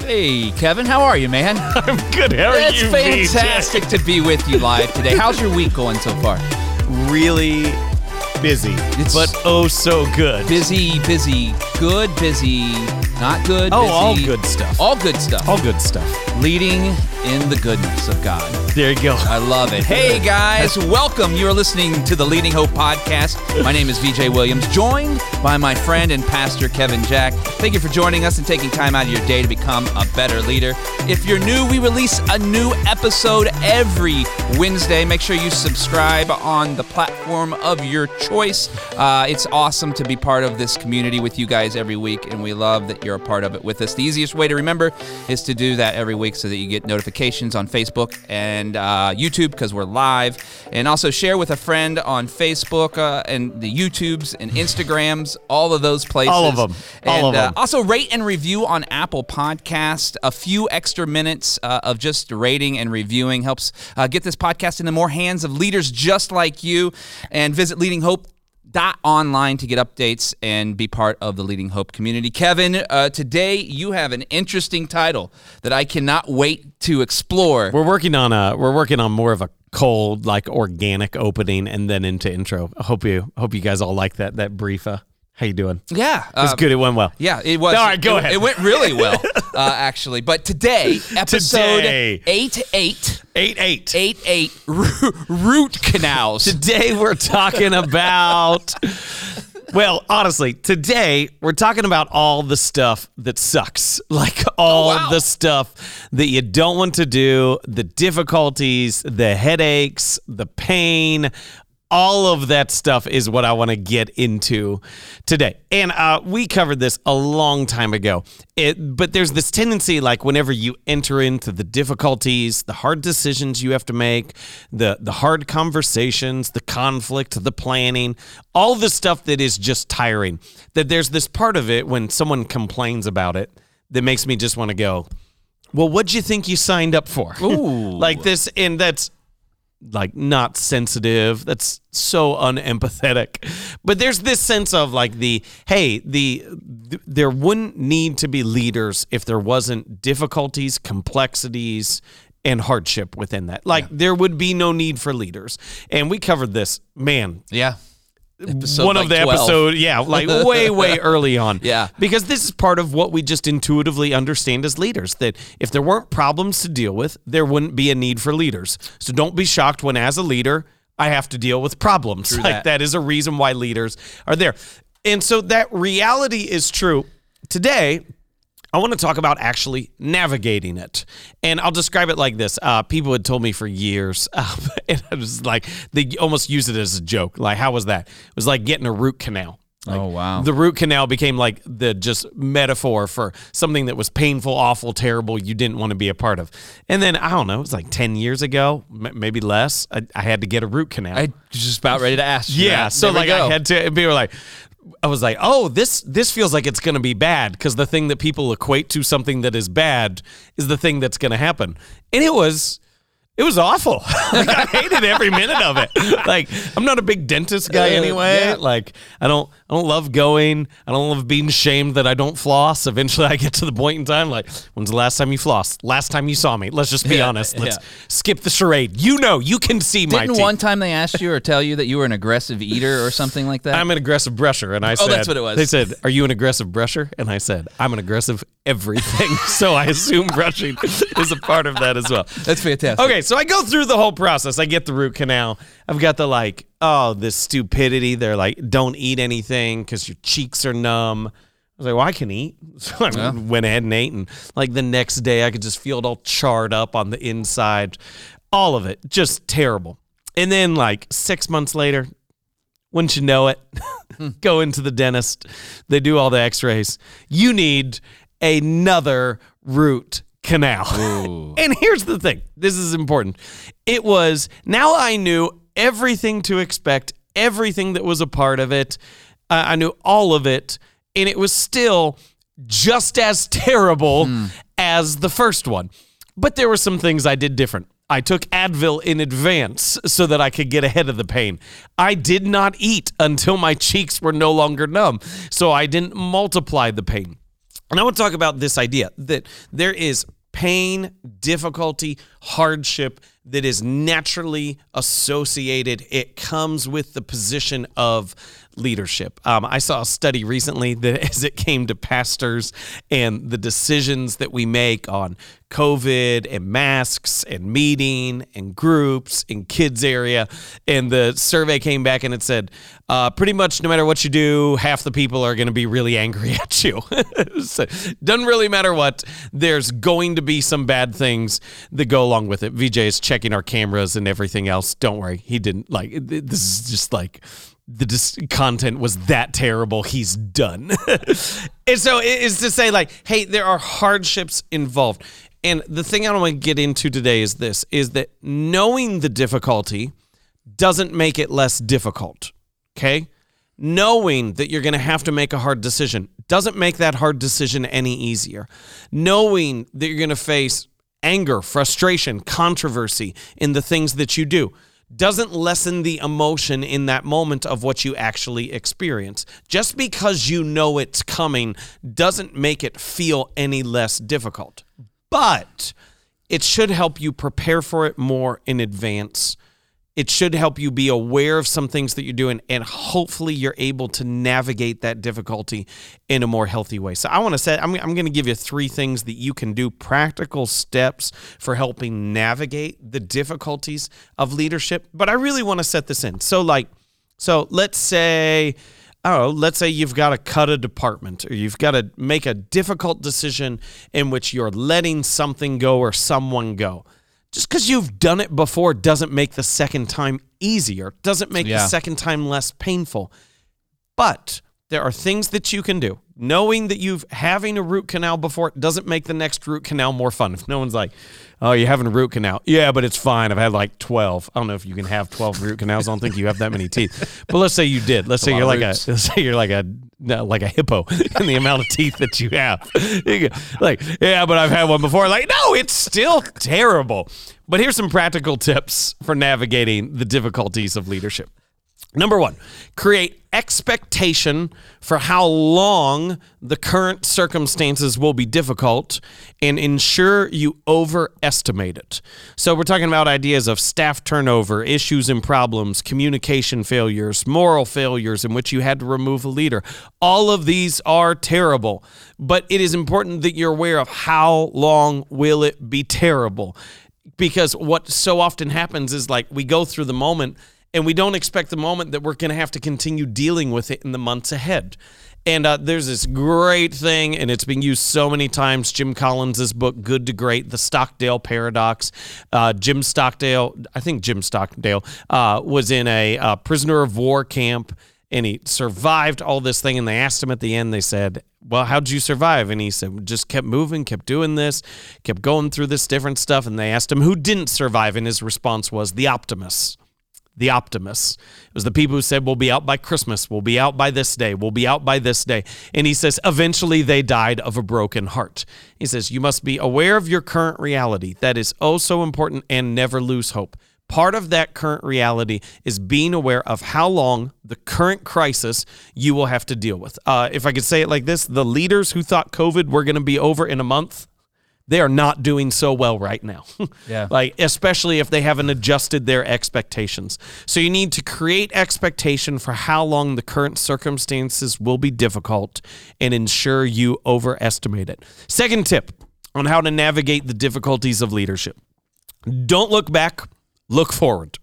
Hey, Kevin, how are you, man? I'm good. How are it's you? fantastic to be with you live today. How's your week going so far? Really busy, It's- but oh so good. Busy, busy, good, busy, not good. Oh, busy. all good stuff. All good stuff. All good stuff. Leading in the goodness of God. There you go. I love it. Hey guys, welcome. You are listening to the Leading Hope podcast. My name is VJ Williams, joined by my friend and pastor Kevin Jack. Thank you for joining us and taking time out of your day to become a better leader. If you're new, we release a new episode every Wednesday. Make sure you subscribe on the platform of your choice. Uh, it's awesome to be part of this community with you guys every week, and we love that you're a part of it with us. The easiest way to remember is to do that every week so that you get notifications on Facebook and uh, YouTube because we're live. And also share with a friend on Facebook uh, and the YouTubes and Instagrams, all of those places. All of 'em. All And, of uh, 'em. also rate and review on Apple Podcast. A few extra minutes uh, of just rating and reviewing helps uh, get this podcast in the more hands of leaders just like you. And visit Leading Hope. Online to get updates and be part of the Leading Hope community. Kevin, uh, today you have an interesting title that I cannot wait to explore. We're working on a. We're working on more of a cold, like organic opening, and then into intro. I hope you hope you guys all like that that brief. Uh, how you doing? yeah, It's uh, good. It went well. Yeah, it was. All right, go it, ahead. It went really well, uh, actually. But today, episode Today. eight eight. Eight eight. eight eight ro- root canals. Today we're talking about. Well, honestly, today we're talking about all the stuff that sucks. Like all Oh, wow. the stuff that you don't want to do, the difficulties, the headaches, the pain, all of that stuff is what I want to get into today. And uh, we covered this a long time ago. It, but there's this tendency, like whenever you enter into the difficulties, the hard decisions you have to make, the the hard conversations, the conflict, the planning, all the stuff that is just tiring. That there's this part of it when someone complains about it that makes me just want to go, well, what'd you think you signed up for? Ooh. like this, and that's like not sensitive. That's so unempathetic. But there's this sense of like the hey, the th- there wouldn't need to be leaders if there wasn't difficulties, complexities, and hardship within that. Like there would be no need for leaders. And we covered this, man, Yeah. Episode one like of the 12. episode, yeah, like way, way early on. Yeah. Because this is part of what we just intuitively understand as leaders that if there weren't problems to deal with, there wouldn't be a need for leaders. So don't be shocked when, as a leader, I have to deal with problems. True like that. that is a reason why leaders are there. And so that reality is true. Today, I want to talk about actually navigating it. And I'll describe it like this. Uh, people had told me for years, um, and I was like, they almost use it as a joke. Like, how was that? It was like getting a root canal. oh wow. The root canal became like the just metaphor for something that was painful, awful, terrible, you didn't want to be a part of. And then, I don't know, it was like 10 years ago, m- maybe less, I, I had to get a root canal. I was just about ready to ask. You Yeah, that. so There like I had to. And people were like, I was like, oh, this this feels like it's going to be bad because the thing that people equate to something that is bad is the thing that's going to happen, and it was. It was awful. like I hated every minute of it. Like I'm not a big dentist guy anyway. yeah. Like I don't I don't love going. I don't love being shamed that I don't floss. Eventually I get to the point in time like when's the last time you flossed? Last time you saw me. Let's just be Yeah, honest. Let's yeah. skip the charade. You know, you can see my Didn't one time they asked you or tell you that you were an aggressive eater or something like that? I'm an aggressive brusher. And I said, Oh, that's what it was. They said, Are you an aggressive brusher? And I said, I'm an aggressive everything. so I assume brushing is a part of that as well. That's fantastic. Okay, so I go through the whole process. I get the root canal. I've got the like, oh, this stupidity. They're like, don't eat anything because your cheeks are numb. I was like, well, I can eat. So I went ahead and ate. And like the next day, I could just feel it all charred up on the inside. All of it, just terrible. And then like six months later, wouldn't you know it? Hmm. Go into the dentist. They do all the x rays. You need another root canal. and here's the thing this is important. It was now I knew everything to expect, everything that was a part of it. Uh, I knew all of it. And it was still just as terrible as the first one. But there were some things I did different. I took Advil in advance so that I could get ahead of the pain. I did not eat until my cheeks were no longer numb, so I didn't multiply the pain. And I want to talk about this idea that there is pain, difficulty, hardship that is naturally associated. It comes with the position of leadership. Um, I saw a study recently that as it came to pastors and the decisions that we make on COVID and masks and meeting and groups and kids area, and the survey came back and it said, uh, pretty much no matter what you do, half the people are going to be really angry at you. so, doesn't really matter what. There's going to be some bad things that go along with it. VJ is checking our cameras and everything else. Don't worry, he didn't like. This is just like the dis- content was that terrible. He's done. and so it is to say, like, hey, there are hardships involved. And the thing I don't want to get into today is this is that knowing the difficulty doesn't make it less difficult. Okay? Knowing that you're going to have to make a hard decision doesn't make that hard decision any easier. Knowing that you're going to face anger, frustration, controversy in the things that you do doesn't lessen the emotion in that moment of what you actually experience. Just because you know it's coming doesn't make it feel any less difficult. But it should help you prepare for it more in advance it should help you be aware of some things that you're doing and hopefully you're able to navigate that difficulty in a more healthy way. So i want to say i'm, I'm going to give you three things that you can do practical steps for helping navigate the difficulties of leadership but i really want to set this in. So like so let's say oh, let's say you've got to cut a department or you've got to make a difficult decision in which you're letting something go or someone go just because you've done it before doesn't make the second time easier, doesn't make yeah. the second time less painful. But there are things that you can do. Knowing that you've having a root canal before doesn't make the next root canal more fun. If no one's like, "Oh, you're having a root canal," yeah, but it's fine. I've had like twelve. I don't know if you can have twelve root canals. I don't think you have that many teeth. But let's say you did. Let's say you're like roots. a let's say you're like a like a hippo in the amount of teeth that you have. like, yeah, but I've had one before. Like, no, it's still terrible. But here's some practical tips for navigating the difficulties of leadership. Number one, create expectation for how long the current circumstances will be difficult and ensure you overestimate it. So, we're talking about ideas of staff turnover, issues and problems, communication failures, moral failures in which you had to remove a leader. All of these are terrible, but it is important that you're aware of how long will it be terrible because what so often happens is like we go through the moment and we don't expect the moment that we're going to have to continue dealing with it in the months ahead. And uh, there's this great thing, and it's been used so many times. Jim Collins' book, Good to Great, The Stockdale Paradox. Uh, Jim Stockdale, I think Jim Stockdale, uh, was in a uh, prisoner of war camp, and he survived all this thing. And they asked him at the end, they said, Well, how'd you survive? And he said, Just kept moving, kept doing this, kept going through this different stuff. And they asked him, Who didn't survive? And his response was, The optimists the optimists. It was the people who said, We'll be out by Christmas. We'll be out by this day. We'll be out by this day. And he says, Eventually they died of a broken heart. He says, You must be aware of your current reality. That is oh so important and never lose hope. Part of that current reality is being aware of how long the current crisis you will have to deal with. Uh, if I could say it like this the leaders who thought COVID were going to be over in a month they are not doing so well right now. yeah. Like, especially if they haven't adjusted their expectations. So, you need to create expectation for how long the current circumstances will be difficult and ensure you overestimate it. Second tip on how to navigate the difficulties of leadership don't look back, look forward.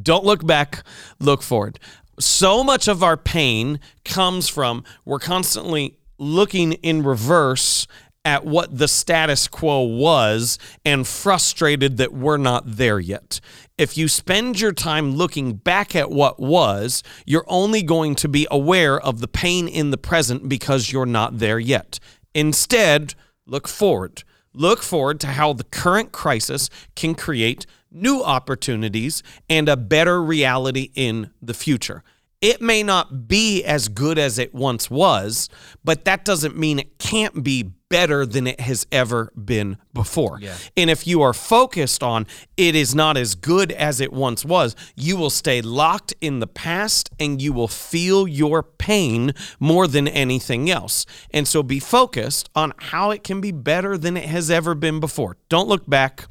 Don't look back, look forward. So much of our pain comes from we're constantly looking in reverse at what the status quo was and frustrated that we're not there yet. If you spend your time looking back at what was, you're only going to be aware of the pain in the present because you're not there yet. Instead, look forward. Look forward to how the current crisis can create new opportunities and a better reality in the future. It may not be as good as it once was, but that doesn't mean it can't be better than it has ever been before. Yeah. And if you are focused on it is not as good as it once was, you will stay locked in the past and you will feel your pain more than anything else. And so be focused on how it can be better than it has ever been before. Don't look back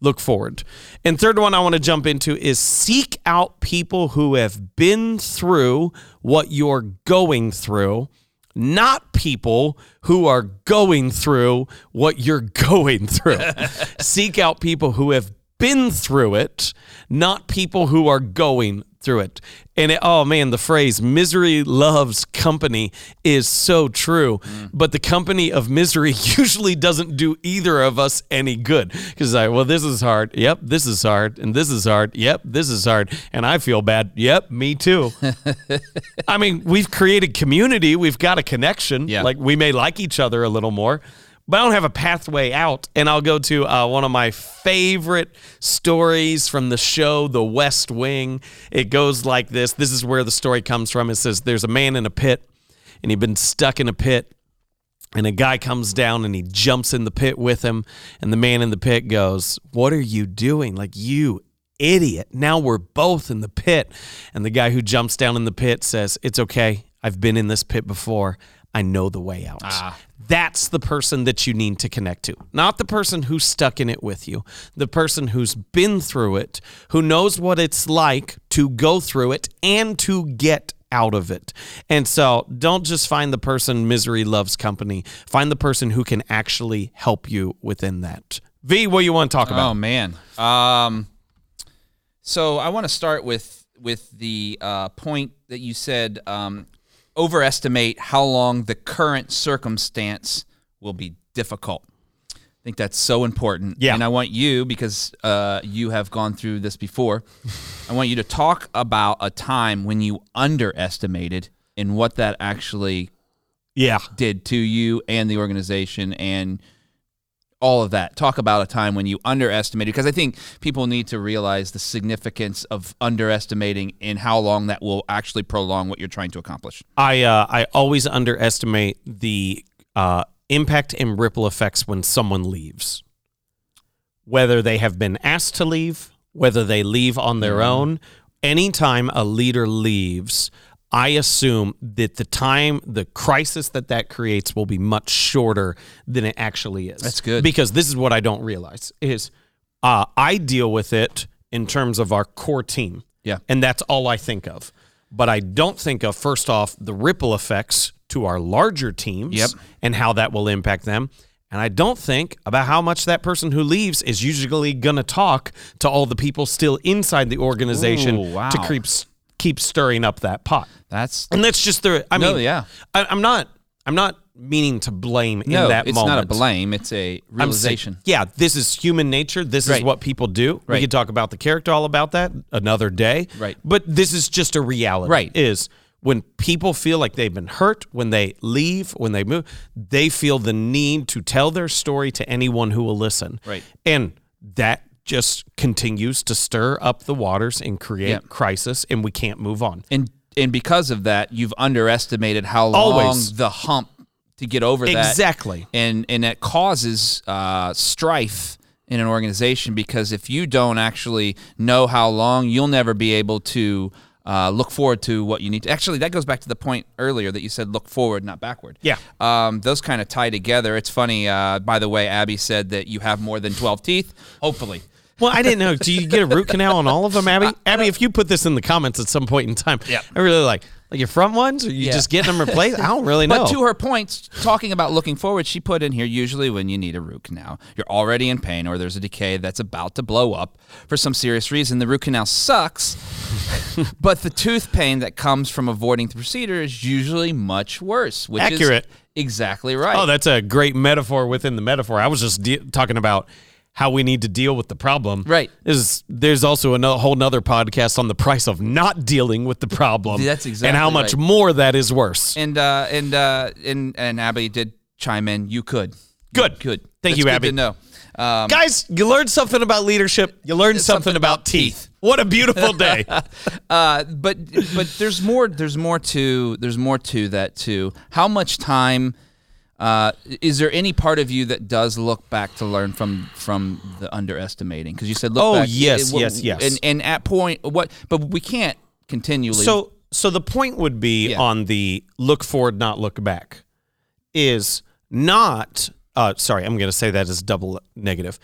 look forward. And third one I want to jump into is seek out people who have been through what you're going through, not people who are going through what you're going through. seek out people who have been through it, not people who are going through it. And it, oh man, the phrase misery loves company is so true. Mm. But the company of misery usually doesn't do either of us any good. Because like, well, this is hard. Yep, this is hard. And this is hard. Yep, this is hard. And I feel bad. Yep, me too. I mean, we've created community. We've got a connection. Yeah. Like we may like each other a little more but I don't have a pathway out. And I'll go to uh, one of my favorite stories from the show, The West Wing. It goes like this this is where the story comes from. It says there's a man in a pit, and he'd been stuck in a pit. And a guy comes down and he jumps in the pit with him. And the man in the pit goes, What are you doing? Like, you idiot. Now we're both in the pit. And the guy who jumps down in the pit says, It's okay. I've been in this pit before. I know the way out. Ah. That's the person that you need to connect to, not the person who's stuck in it with you, the person who's been through it, who knows what it's like to go through it and to get out of it. And so don't just find the person misery loves company, find the person who can actually help you within that. V, what do you want to talk about? Oh man. Um, so I want to start with with the uh, point that you said. Um, overestimate how long the current circumstance will be difficult. I think that's so important. Yeah. And I want you, because uh, you have gone through this before, I want you to talk about a time when you underestimated and what that actually yeah. did to you and the organization and all of that. Talk about a time when you underestimated, because I think people need to realize the significance of underestimating and how long that will actually prolong what you're trying to accomplish. I uh, I always underestimate the uh, impact and ripple effects when someone leaves, whether they have been asked to leave, whether they leave on their Mm-hmm. own. Anytime a leader leaves, I assume that the time, the crisis that that creates will be much shorter than it actually is. That's good. Because this is what I don't realize is uh, I deal with it in terms of our core team. Yeah. And that's all I think of. But I don't think of, first off, the ripple effects to our larger teams Yep. and how that will impact them. And I don't think about how much that person who leaves is usually going to talk to all the people still inside the organization Ooh, wow. to keep, keep stirring up that pot. That's And that's just the, I No, mean, yeah. I, I'm not, I'm not meaning to blame no, in that it's moment. not a blame. It's a I'm saying- realization. yeah, this is human nature. This Right. is what people do. We Right. could talk about the character all about that another day. Right. But this is just a reality. Right. Is when people feel like they've been hurt, when they leave, when they move, they feel the need to tell their story to anyone who will listen. Right. And that just continues to stir up the waters and create Yeah. crisis and we can't move on. and and because of that, you've underestimated how long Always. the hump to get over that Exactly. and and that causes uh, strife in an organization because if you don't actually know how long, you'll never be able to uh, look forward to what you need to. Actually, that goes back to the point earlier that you said look forward, not backward. Yeah. Um, those kind of tie together. It's funny. Uh, by the way, Abby said that you have more than twelve teeth. Hopefully. Well, I didn't know. Do you get a root canal on all of them, Abby? Abby, if you put this in the comments at some point in time, Yeah. I really like like your front ones, or you Yeah. just getting them replaced. I don't really know. But to her points, talking about looking forward, she put in here usually when you need a root canal, you're already in pain or there's a decay that's about to blow up for some serious reason. The root canal sucks, but the tooth pain that comes from avoiding the procedure is usually much worse, which Accurate. is exactly right. oh, that's a great metaphor within the metaphor. I was just de- talking about how we need to deal with the problem. Right. Is there's also a whole nother podcast on the price of not dealing with the problem. That's exactly and how much right. more that is worse. and uh, and uh, and and Abby did chime in. You could. Good. Good. Thank That's you, good Abby. To know. Um, Guys, you learned something about leadership. You learned something, something about, about teeth. teeth. What a beautiful day. uh, but but there's more. There's more to. There's more to that too. How much time? Uh, is there any part of you that does look back to learn from from the underestimating? Because you said look Oh, back. yes, what- yes, yes. And and at point what? But we can't continually. so so the point would be Yeah. on the look forward, not look back, is not. Uh, sorry, I'm going to say that as double negative.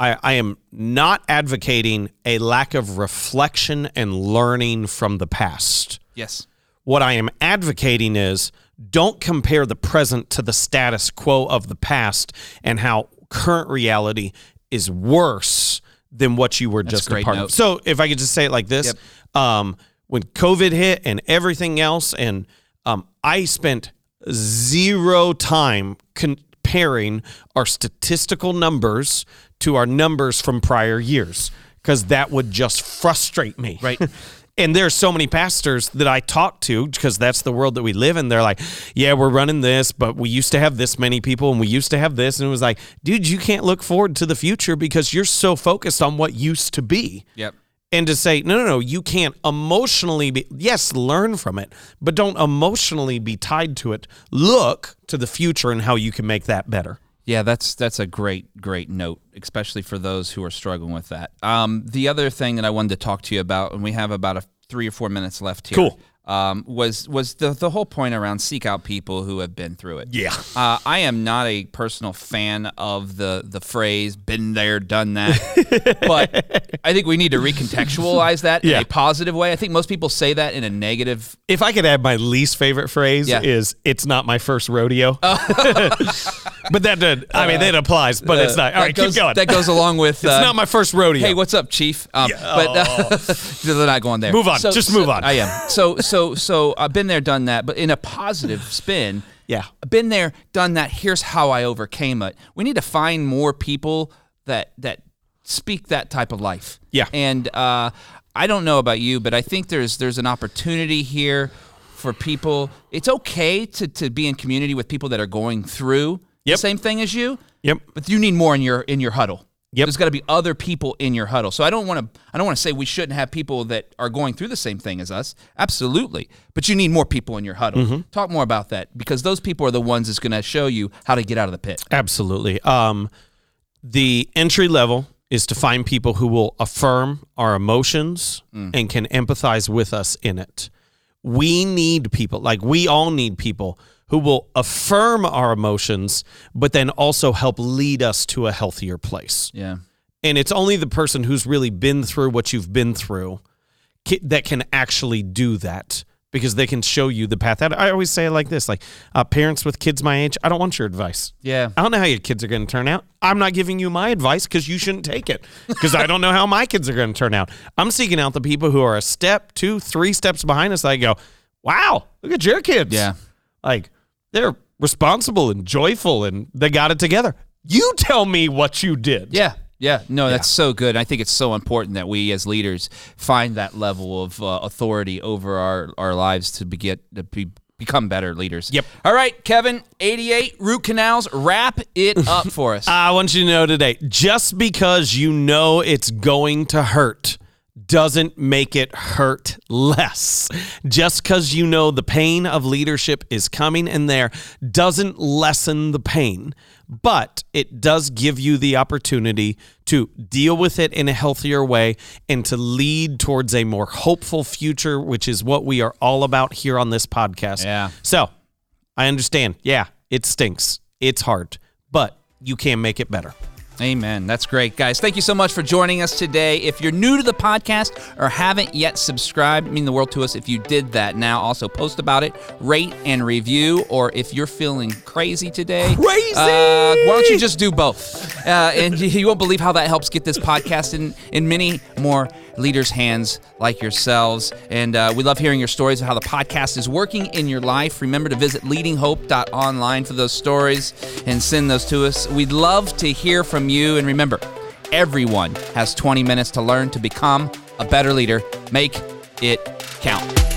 I, I am not advocating a lack of reflection and learning from the past. yes. What I am advocating is don't compare the present to the status quo of the past and how current reality is worse than what you were just a part note. of. So if I could just say it like this, Yep. um, when COVID hit and everything else, and um, I spent zero time comparing our statistical numbers to our numbers from prior years because that would just frustrate me. Right. And there's so many pastors that I talk to because that's the world that we live in. They're like, yeah, we're running this, but we used to have this many people and we used to have this. And it was like, dude, you can't look forward to the future because you're so focused on what used to be. Yep. And to say, no, no, no, you can't emotionally be, yes, learn from it, but don't emotionally be tied to it. Look to the future and how you can make that better. Yeah, that's that's a great great note, especially for those who are struggling with that. Um, the other thing that I wanted to talk to you about, and we have about a three or four minutes left here. Cool. Um, was was the the whole point around seek out people who have been through it. Yeah. Uh, I am not a personal fan of the the phrase "been there, done that," but I think we need to recontextualize that Yeah. in a positive way. I think most people say that in a negative. If I could add my least favorite phrase Yeah. is "It's not my first rodeo," but that did. I mean, that applies, but it's not. All right, goes, keep going. That goes along with. it's uh, not my first rodeo. Hey, what's up, Chief? Um, But uh, they're not going there. Move on. Just move on. I am. So, so, so I've been there, done that, but in a positive spin. Yeah. Been there, done that. Here's how I overcame it. We need to find more people that that speak that type of life. Yeah. And uh, I don't know about you, but I think there's there's an opportunity here for people. It's okay to to be in community with people that are going through Yep. the same thing as you. Yep. But you need more in your in your huddle. Yep. There's got to be other people in your huddle. So I don't want to I don't want to say we shouldn't have people that are going through the same thing as us. Absolutely. But you need more people in your huddle. Mm-hmm. Talk more about that because those people are the ones that's going to show you how to get out of the pit. Absolutely. Um, the entry level is to find people who will affirm our emotions and can empathize with us in it. We need people, like we all need people who will affirm our emotions, but then also help lead us to a healthier place. Yeah. And it's only the person who's really been through what you've been through that can actually do that because they can show you the path. Out. I always say it like this like uh, parents with kids my age, I don't want your advice. Yeah. I don't know how your kids are going to turn out. I'm not giving you my advice because you shouldn't take it because I don't know how my kids are going to turn out. I'm seeking out the people who are a step, two, three steps behind us. I go, wow, look at your kids. Yeah. Like they're responsible and joyful and they got it together. You tell me what you did. Yeah. Yeah, no, that's so good. I think it's so important that we as leaders find that level of uh, authority over our, our lives to be, get to be, become better leaders. Yep. All right, Kevin, 88 root canals, wrap it up for us. I want you to know today just because you know it's going to hurt doesn't make it hurt less. Just because you know the pain of leadership is coming and there doesn't lessen the pain, but it does give you the opportunity to deal with it in a healthier way and to lead towards a more hopeful future, which is what we are all about here on this podcast. Yeah. So I understand. Yeah, it stinks. It's hard, but you can make it better. Amen. That's great, guys. Thank you so much for joining us today. If you're new to the podcast or haven't yet subscribed, mean the world to us if you did that now. Also, post about it, rate and review. Or if you're feeling crazy today, Crazy! uh, why don't you just do both? Uh, and you- you won't believe how that helps get this podcast in, in many more leaders' hands like yourselves. And uh, we love hearing your stories of how the podcast is working in your life. Remember to visit leadinghope.online for those stories and send those to us. We'd love to hear from you. And remember, everyone has 20 minutes to learn to become a better leader. Make it count.